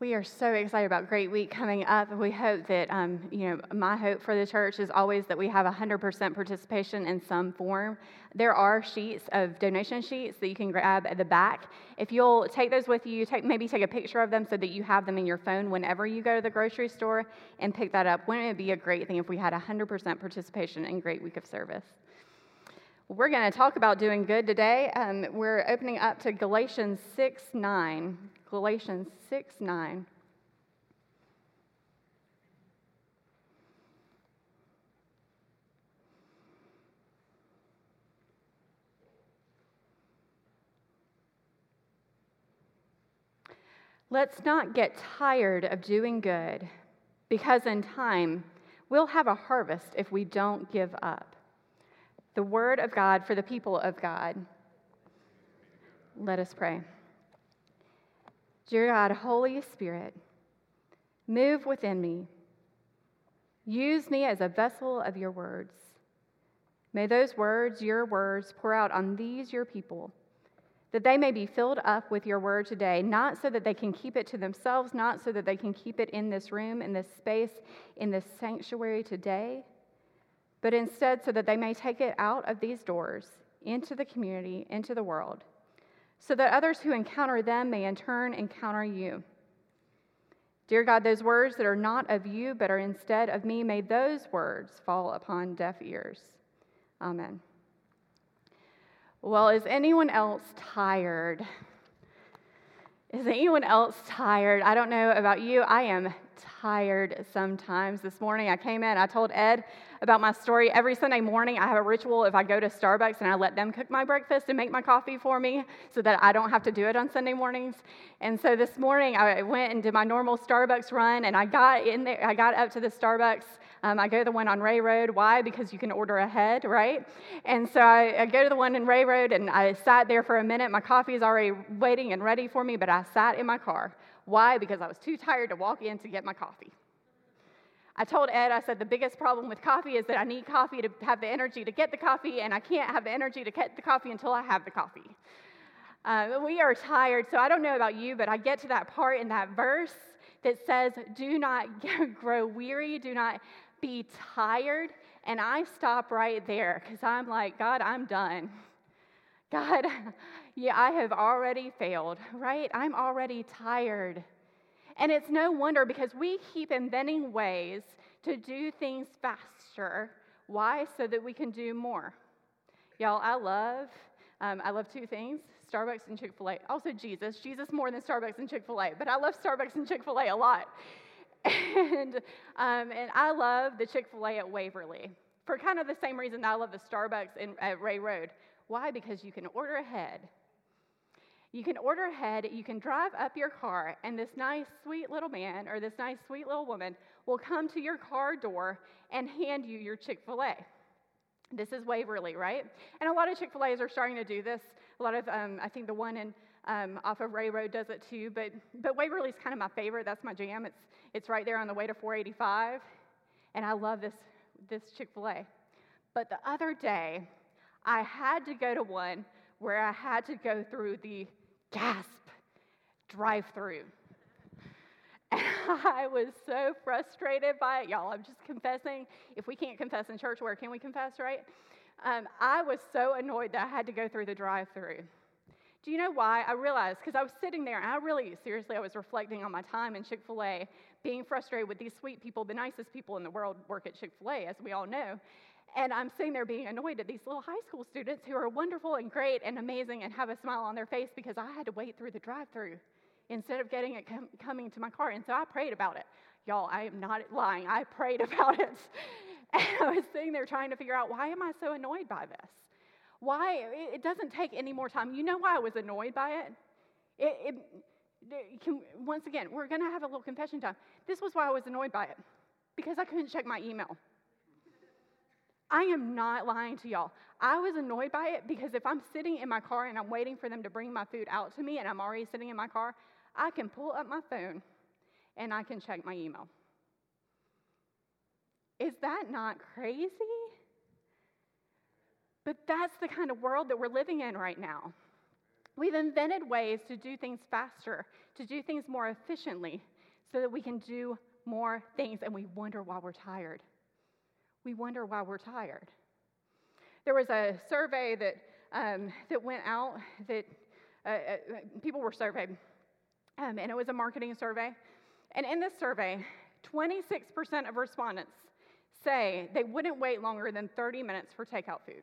We are so excited about Great Week coming up. We hope that, um, you know, my hope for the church is always that we have 100% participation in some form. There are sheets of donation sheets that you can grab at the back. If you'll take those with you, take, maybe take a picture of them so that you have them in your phone whenever you go to the grocery store and pick that up. Wouldn't it be a great thing if we had 100% participation in Great Week of Service? We're going to talk about doing good today. Um, we're opening up to Galatians 6 9. Galatians 6 9. Let's not get tired of doing good, because in time we'll have a harvest if we don't give up. The word of God for the people of God. Let us pray. Dear God, Holy Spirit, move within me. Use me as a vessel of your words. May those words, your words, pour out on these, your people, that they may be filled up with your word today, not so that they can keep it to themselves, not so that they can keep it in this room, in this space, in this sanctuary today, but instead so that they may take it out of these doors into the community, into the world so that others who encounter them may in turn encounter you. Dear God, those words that are not of you but are instead of me, may those words fall upon deaf ears. Amen. Well, is anyone else tired? Is anyone else tired? I don't know about you. I am tired sometimes. This morning I came in, I told Ed about my story. Every Sunday morning I have a ritual if I go to Starbucks and I let them cook my breakfast and make my coffee for me so that I don't have to do it on Sunday mornings. And so this morning I went and did my normal Starbucks run and I got in there, I got up to the Starbucks. Um, I go to the one on Rea Road. Why? Because you can order ahead, right? And so I, I go to the one in Rea Road and I sat there for a minute. My coffee is already waiting and ready for me, but I sat in my car why? Because I was too tired to walk in to get my coffee. I told Ed, I said, the biggest problem with coffee is that I need coffee to have the energy to get the coffee, and I can't have the energy to get the coffee until I have the coffee. Uh, we are tired, so I don't know about you, but I get to that part in that verse that says, Do not grow weary, do not be tired. And I stop right there because I'm like, God, I'm done. God, yeah, I have already failed, right? I'm already tired. And it's no wonder because we keep inventing ways to do things faster. Why? So that we can do more. Y'all, I love, um, I love two things Starbucks and Chick fil A. Also, Jesus. Jesus more than Starbucks and Chick fil A, but I love Starbucks and Chick fil A a lot. And, um, and I love the Chick fil A at Waverly for kind of the same reason I love the Starbucks in, at Rea Road. Why? Because you can order ahead. You can order ahead, you can drive up your car, and this nice, sweet little man or this nice, sweet little woman will come to your car door and hand you your Chick fil A. This is Waverly, right? And a lot of Chick fil A's are starting to do this. A lot of, um, I think the one in um, off of Rea Road does it too, but, but Waverly's kind of my favorite. That's my jam. It's, it's right there on the way to 485, and I love this, this Chick fil A. But the other day, I had to go to one where I had to go through the gasp drive through. And I was so frustrated by it. Y'all, I'm just confessing. If we can't confess in church, where can we confess, right? Um, I was so annoyed that I had to go through the drive through. Do you know why? I realized because I was sitting there and I really, seriously, I was reflecting on my time in Chick fil A, being frustrated with these sweet people, the nicest people in the world work at Chick fil A, as we all know. And I'm sitting there being annoyed at these little high school students who are wonderful and great and amazing and have a smile on their face because I had to wait through the drive through instead of getting it com- coming to my car. And so I prayed about it. Y'all, I am not lying. I prayed about it. And I was sitting there trying to figure out why am I so annoyed by this? Why? It doesn't take any more time. You know why I was annoyed by it? It, it once again, we're going to have a little confession time. This was why I was annoyed by it because I couldn't check my email. I am not lying to y'all. I was annoyed by it because if I'm sitting in my car and I'm waiting for them to bring my food out to me and I'm already sitting in my car, I can pull up my phone and I can check my email. Is that not crazy? But that's the kind of world that we're living in right now. We've invented ways to do things faster, to do things more efficiently, so that we can do more things, and we wonder why we're tired. We wonder why we're tired. There was a survey that, um, that went out that uh, uh, people were surveyed, um, and it was a marketing survey. And in this survey, 26% of respondents say they wouldn't wait longer than 30 minutes for takeout food.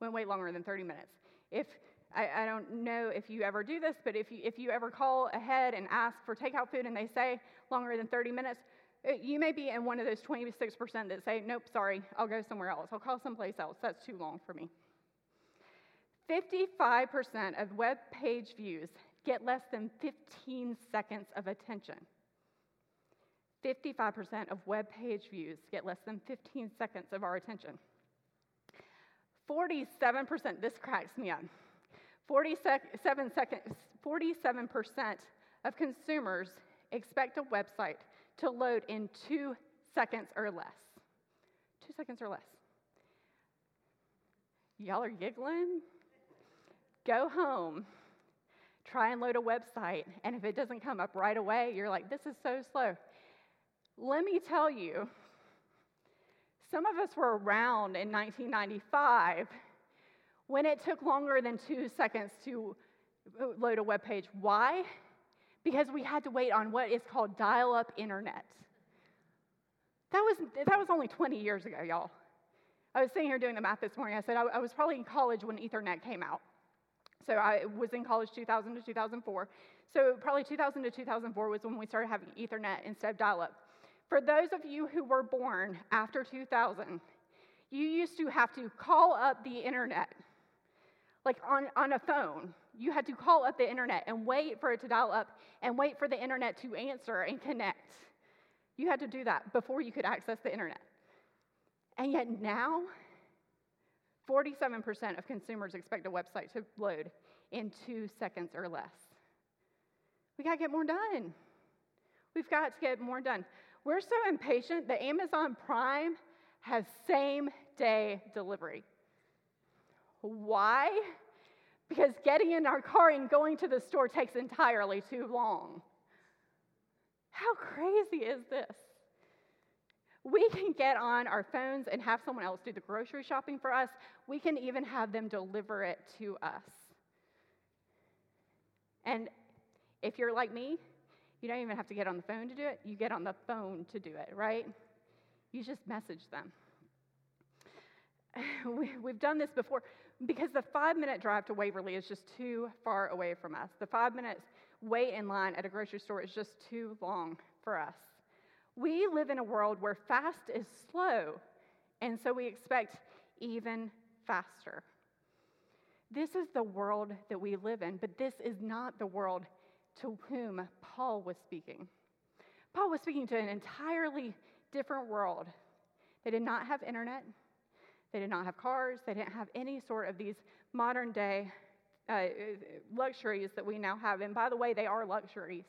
Wouldn't wait longer than 30 minutes. If I, I, don't know if you ever do this, but if you, if you ever call ahead and ask for takeout food and they say longer than 30 minutes, uh, you may be in one of those 26% that say, nope, sorry, I'll go somewhere else. I'll call someplace else. That's too long for me. 55% of web page views get less than 15 seconds of attention. 55% of web page views get less than 15 seconds of our attention. 47%, this cracks me up. 47, seconds, 47% of consumers expect a website to load in two seconds or less. Two seconds or less. Y'all are giggling? Go home, try and load a website, and if it doesn't come up right away, you're like, this is so slow. Let me tell you, some of us were around in 1995 when it took longer than two seconds to load a web page. Why? Because we had to wait on what is called dial up internet. That was, that was only 20 years ago, y'all. I was sitting here doing the math this morning. I said I, I was probably in college when Ethernet came out. So I was in college 2000 to 2004. So probably 2000 to 2004 was when we started having Ethernet instead of dial up. For those of you who were born after 2000, you used to have to call up the internet like on, on a phone. You had to call up the internet and wait for it to dial up and wait for the internet to answer and connect. You had to do that before you could access the internet. And yet now, 47% of consumers expect a website to load in two seconds or less. We got to get more done. We've got to get more done. We're so impatient that Amazon Prime has same day delivery. Why? Because getting in our car and going to the store takes entirely too long. How crazy is this? We can get on our phones and have someone else do the grocery shopping for us. We can even have them deliver it to us. And if you're like me, you don't even have to get on the phone to do it. You get on the phone to do it, right? You just message them. we, have done this before because the five minute drive to Waverly is just too far away from us. The five minutes wait in line at a grocery store is just too long for us. We live in a world where fast is slow, and so we expect even faster. This is the world that we live in, but this is not the world to whom Paul was speaking. Paul was speaking to an entirely different world. They did not have internet, they did not have cars, they didn't have any sort of these modern day uh, luxuries that we now have. And by the way, they are luxuries.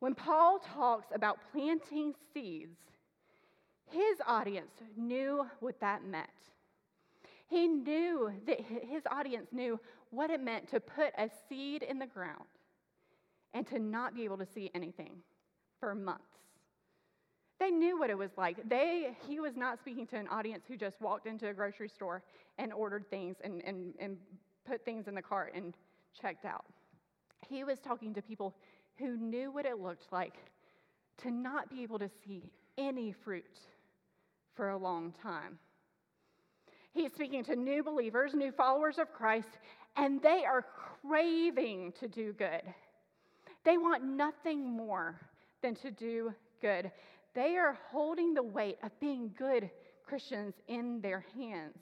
When Paul talks about planting seeds, his audience knew what that meant. He knew that his audience knew what it meant to put a seed in the ground and to not be able to see anything for months. They knew what it was like. They, he was not speaking to an audience who just walked into a grocery store and ordered things and, and, and put things in the cart and checked out. He was talking to people who knew what it looked like to not be able to see any fruit for a long time. He's speaking to new believers, new followers of Christ, and they are craving to do good. They want nothing more than to do good. They are holding the weight of being good Christians in their hands.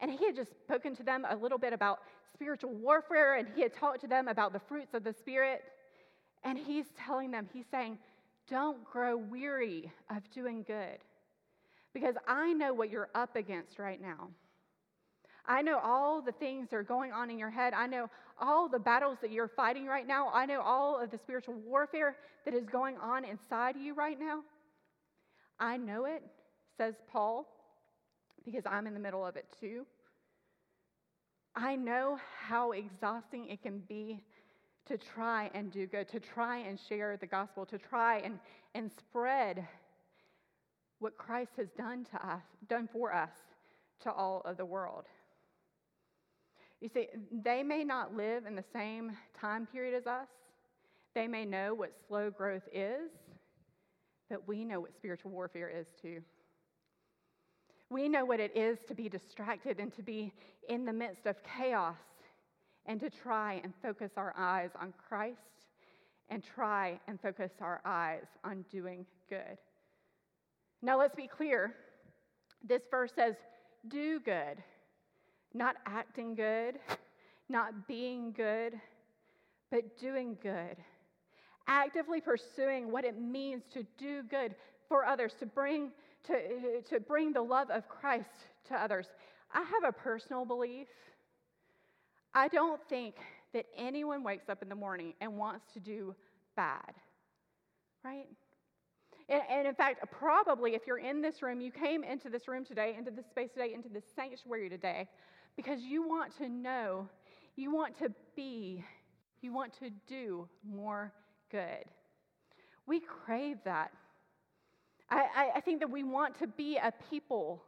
And he had just spoken to them a little bit about spiritual warfare, and he had talked to them about the fruits of the Spirit. And he's telling them, he's saying, don't grow weary of doing good because I know what you're up against right now. I know all the things that are going on in your head. I know all the battles that you're fighting right now. I know all of the spiritual warfare that is going on inside you right now. I know it, says Paul, because I'm in the middle of it too. I know how exhausting it can be to try and do good, to try and share the gospel, to try and, and spread what Christ has done to us, done for us to all of the world. You see, they may not live in the same time period as us. They may know what slow growth is, but we know what spiritual warfare is too. We know what it is to be distracted and to be in the midst of chaos and to try and focus our eyes on Christ and try and focus our eyes on doing good. Now, let's be clear. This verse says, do good, not acting good, not being good, but doing good. Actively pursuing what it means to do good for others, to bring, to, to bring the love of Christ to others. I have a personal belief. I don't think that anyone wakes up in the morning and wants to do bad, right? And, in fact, probably if you're in this room, you came into this room today, into this space today, into this sanctuary today, because you want to know, you want to be, you want to do more good. We crave that. I, I, think that we want to be a people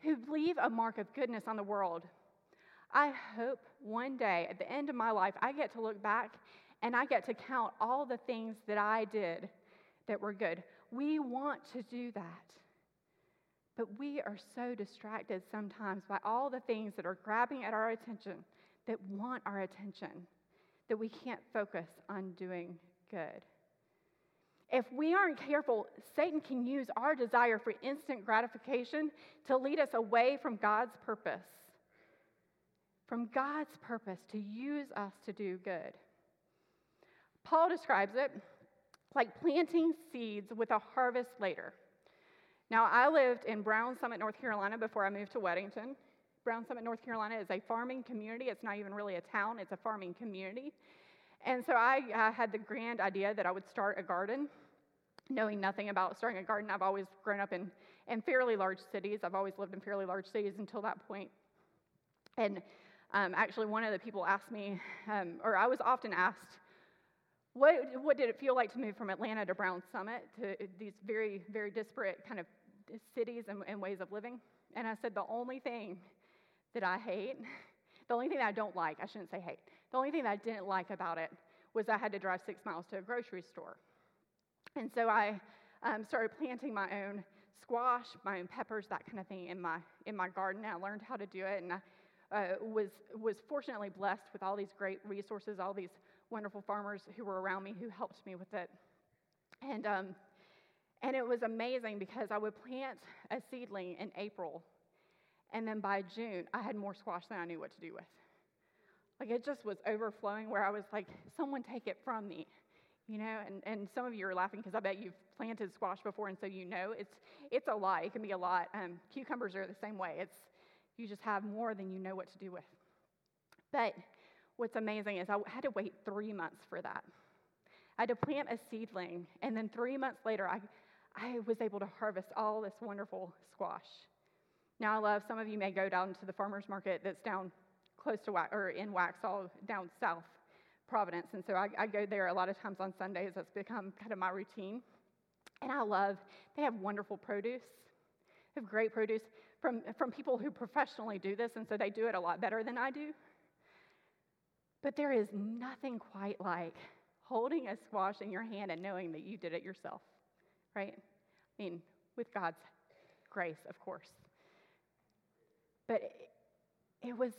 who leave a mark of goodness on the world. I hope one day at the end of my life, I get to look back and I get to count all the things that I did that were good. We want to do that. But we are so distracted sometimes by all the things that are grabbing at our attention, that want our attention, that we can't focus on doing good. If we aren't careful, Satan can use our desire for instant gratification to lead us away from God's purpose. From God's purpose to use us to do good. Paul describes it like planting seeds with a harvest later. Now, I lived in Brown Summit, North Carolina before I moved to Weddington. Brown Summit, North Carolina is a farming community. It's not even really a town, it's a farming community. And so I uh, had the grand idea that I would start a garden, knowing nothing about starting a garden. I've always grown up in, in fairly large cities. I've always lived in fairly large cities until that point. And um, actually, one of the people asked me, um, or I was often asked, what, what did it feel like to move from Atlanta to Brown Summit, to these very, very disparate kind of cities and, and ways of living? And I said, the only thing that I hate, the only thing that I don't like, I shouldn't say hate, the only thing that I didn't like about it was I had to drive six miles to a grocery store. And so I um, started planting my own squash, my own peppers, that kind of thing in my, in my garden. I learned how to do it. And I uh, was, was fortunately blessed with all these great resources, all these wonderful farmers who were around me who helped me with it. And, um, and it was amazing because I would plant a seedling in April, and then by June, I had more squash than I knew what to do with. Like it just was overflowing where I was like, someone take it from me. You know, and, and some of you are laughing because I bet you've planted squash before, and so you know it's it's a lot. It can be a lot. Um, cucumbers are the same way. It's you just have more than you know what to do with. But what's amazing is I had to wait three months for that. I had to plant a seedling, and then three months later, I, I was able to harvest all this wonderful squash. Now, I love some of you may go down to the farmer's market that's down close to or in Waxhaw, down south Providence, and so I, I go there a lot of times on Sundays. That's become kind of my routine. And I love, they have wonderful produce. They have great produce from, from people who professionally do this, and so they do it a lot better than I do. But there is nothing quite like holding a squash in your hand and knowing that you did it yourself, right? I mean, with God's grace, of course. But it, it was,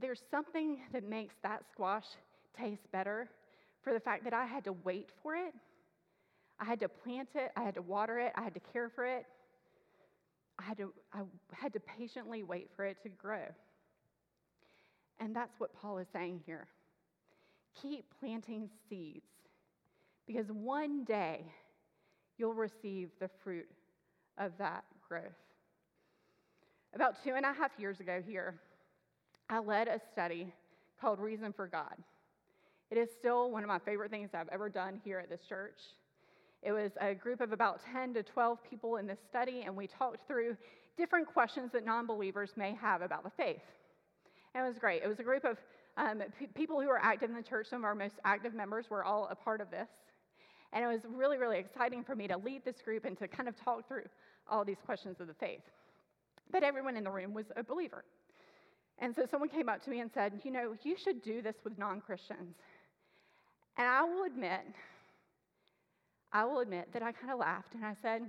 there's something that makes that squash taste better for the fact that I had to wait for it. I had to plant it, I had to water it, I had to care for it. I had to, I had to patiently wait for it to grow. And that's what Paul is saying here. Keep planting seeds because one day you'll receive the fruit of that growth. About two and a half years ago, here, I led a study called Reason for God. It is still one of my favorite things I've ever done here at this church. It was a group of about 10 to 12 people in this study, and we talked through different questions that non believers may have about the faith. And it was great. It was a group of um, p- people who were active in the church. Some of our most active members were all a part of this. And it was really, really exciting for me to lead this group and to kind of talk through all these questions of the faith. But everyone in the room was a believer. And so someone came up to me and said, You know, you should do this with non Christians. And I will admit, I will admit that I kind of laughed and I said,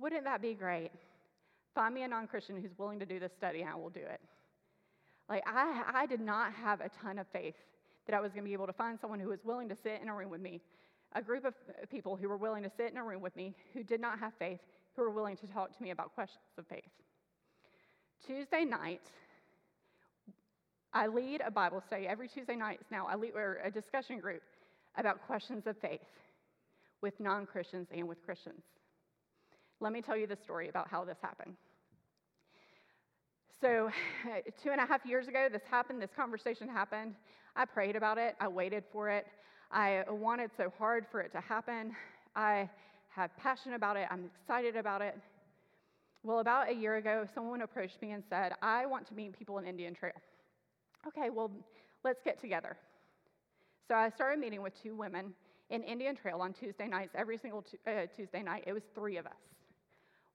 Wouldn't that be great? Find me a non Christian who's willing to do this study and I will do it. Like, I, I did not have a ton of faith that I was going to be able to find someone who was willing to sit in a room with me, a group of uh, people who were willing to sit in a room with me who did not have faith, who were willing to talk to me about questions of faith. Tuesday night, I lead a Bible study every Tuesday nights now. I lead a discussion group about questions of faith with non Christians and with Christians. Let me tell you the story about how this happened. So, uh, two and a half years ago, this happened, this conversation happened. I prayed about it, I waited for it. I wanted so hard for it to happen. I have passion about it, I'm excited about it. Well, about a year ago, someone approached me and said, I want to meet people in Indian Trail. Okay, well, let's get together. So I started meeting with two women in Indian Trail on Tuesday nights, every single t- uh, Tuesday night. It was three of us.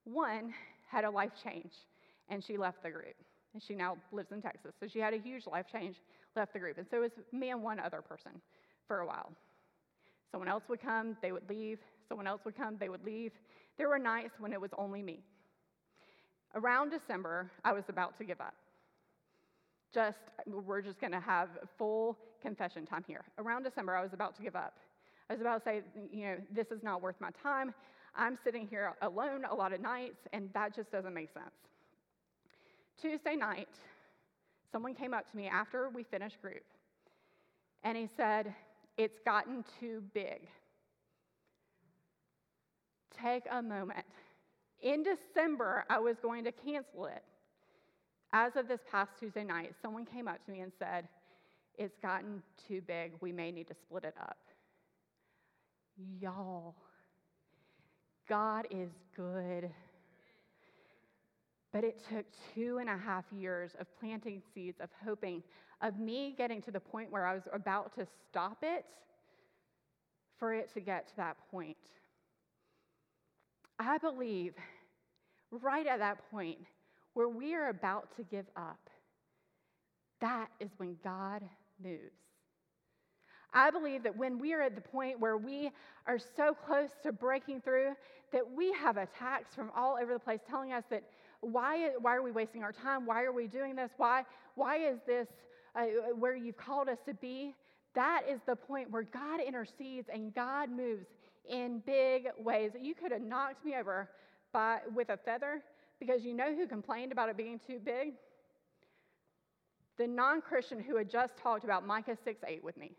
One had a life change and she left the group. And she now lives in Texas. So she had a huge life change, left the group. And so it was me and one other person for a while. Someone else would come, they would leave. Someone else would come, they would leave. There were nights when it was only me. Around December, I was about to give up. Just, we're just to have full confession time here. Around December, I was about to give up. I was about to say, you know, this is not worth my time. I'm sitting here alone a lot of nights, and that just doesn't make sense. Tuesday night, someone came up to me after we finished group, and he said, It's gotten too big. Take a moment. In December, I was going to cancel it. As of this past Tuesday night, someone came up to me and said, It's gotten too big. We may need to split it up. Y'all, God is good. But it took two and a half years of planting seeds, of hoping, of me getting to the point where I was about to stop it for it to get to that point. I believe right at that point where we are about to give up, that is when God moves. I believe that when we are at the point where we are so close to breaking through, that we have attacks from all over the place telling us that why, why are we wasting our time? Why are we doing this? Why, why is this uh, where you've called us to be? That is the point where God intercedes and God moves in big ways. You could have knocked me over by, with a feather because you know who complained about it being too big? The non Christian who had just talked about Micah 6 8 with me.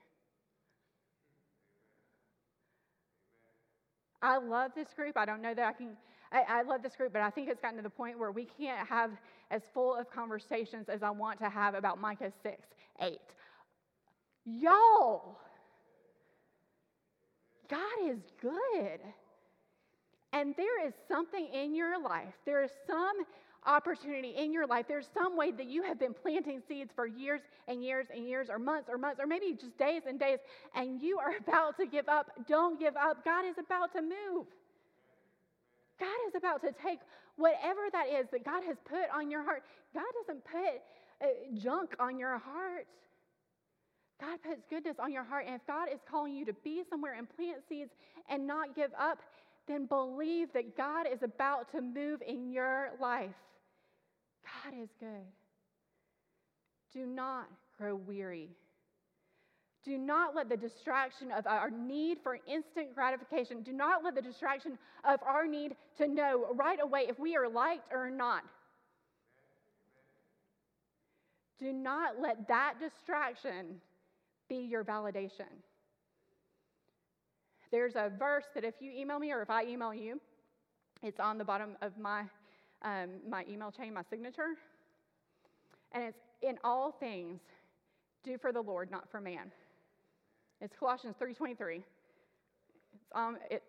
I love this group. I don't know that I can, I, I, love this group, but I think it's gotten to the point where we can't have as full of conversations as I want to have about Micah 6 8. Y'all, God is good. And there is something in your life, there is some opportunity in your life. There's some way that you have been planting seeds for years and years and years, or months or months, or maybe just days and days, and you are about to give up. Don't give up. God is about to move. God is about to take whatever that is that God has put on your heart. God doesn't put uh, junk on your heart. God puts goodness on your heart. And if God is calling you to be somewhere and plant seeds and not give up, then believe that God is about to move in your life. God is good. Do not grow weary. Do not let the distraction of our need for instant gratification, do not let the distraction of our need to know right away if we are liked or not. Do not let that distraction be your validation. There's a verse that if you email me or if I email you, it's on the bottom of my, um, my email chain, my signature. And it's in all things, do for the Lord, not for man. It's Colossians 3.23. It's um, it,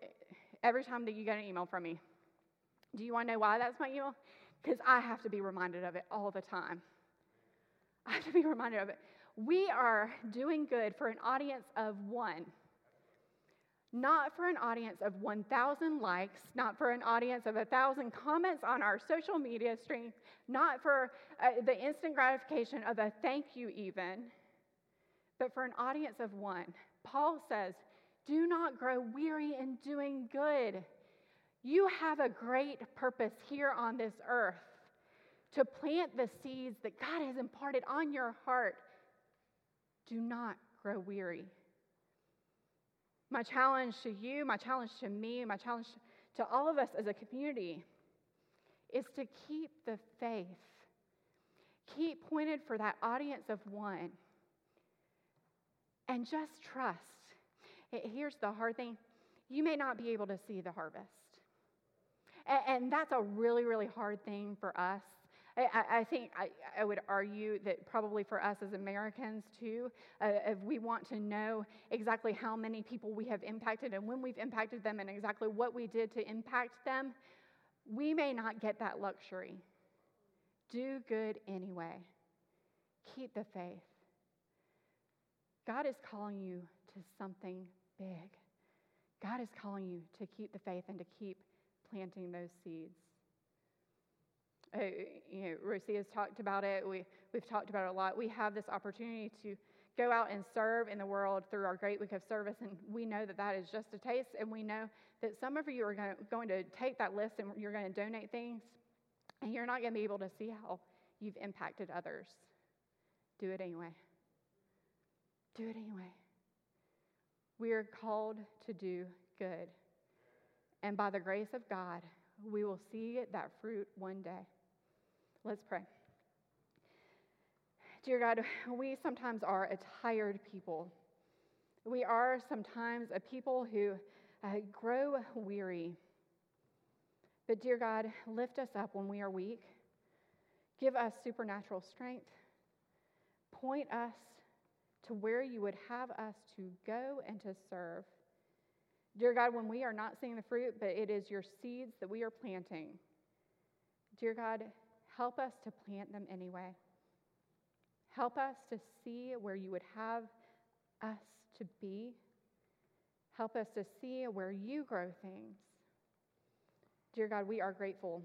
every time that you get an email from me. Do you want to know why that's my email? Because I have to be reminded of it all the time. I have to be reminded of it. We are doing good for an audience of one not for an audience of 1,000 likes, not for an audience of 1,000 comments on our social media stream, not for uh, the instant gratification of a thank you, even, but for an audience of one. Paul says, Do not grow weary in doing good. You have a great purpose here on this earth to plant the seeds that God has imparted on your heart. Do not grow weary. My challenge to you, my challenge to me, my challenge to all of us as a community is to keep the faith. Keep pointed for that audience of one. And just trust. Here's the hard thing you may not be able to see the harvest. And that's a really, really hard thing for us I, I think I, I, would argue that probably for us as Americans too, uh, if we want to know exactly how many people we have impacted and when we've impacted them and exactly what we did to impact them, we may not get that luxury. Do good anyway. Keep the faith. God is calling you to something big. God is calling you to keep the faith and to keep planting those seeds. Uh, you know, Rosie has talked about it. We, we've talked about it a lot. We have this opportunity to go out and serve in the world through our Great Week of Service, and we know that that is just a taste, and we know that some of you are going to, going to take that list and you're going to donate things, and you're not going to be able to see how you've impacted others. Do it anyway. Do it anyway. We are called to do good. And by the grace of God, we will see that fruit one day. Let's pray. Dear God, we sometimes are a tired people. We are sometimes a people who uh, grow weary. But, dear God, lift us up when we are weak. Give us supernatural strength. Point us to where you would have us to go and to serve. Dear God, when we are not seeing the fruit, but it is your seeds that we are planting, dear God, Help us to plant them anyway. Help us to see where you would have us to be. Help us to see where you grow things. Dear God, we are grateful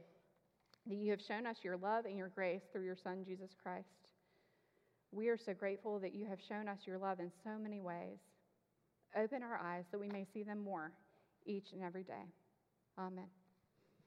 that you have shown us your love and your grace through your Son, Jesus Christ. We are so grateful that you have shown us your love in so many ways. Open our eyes that we may see them more each and every day. Amen.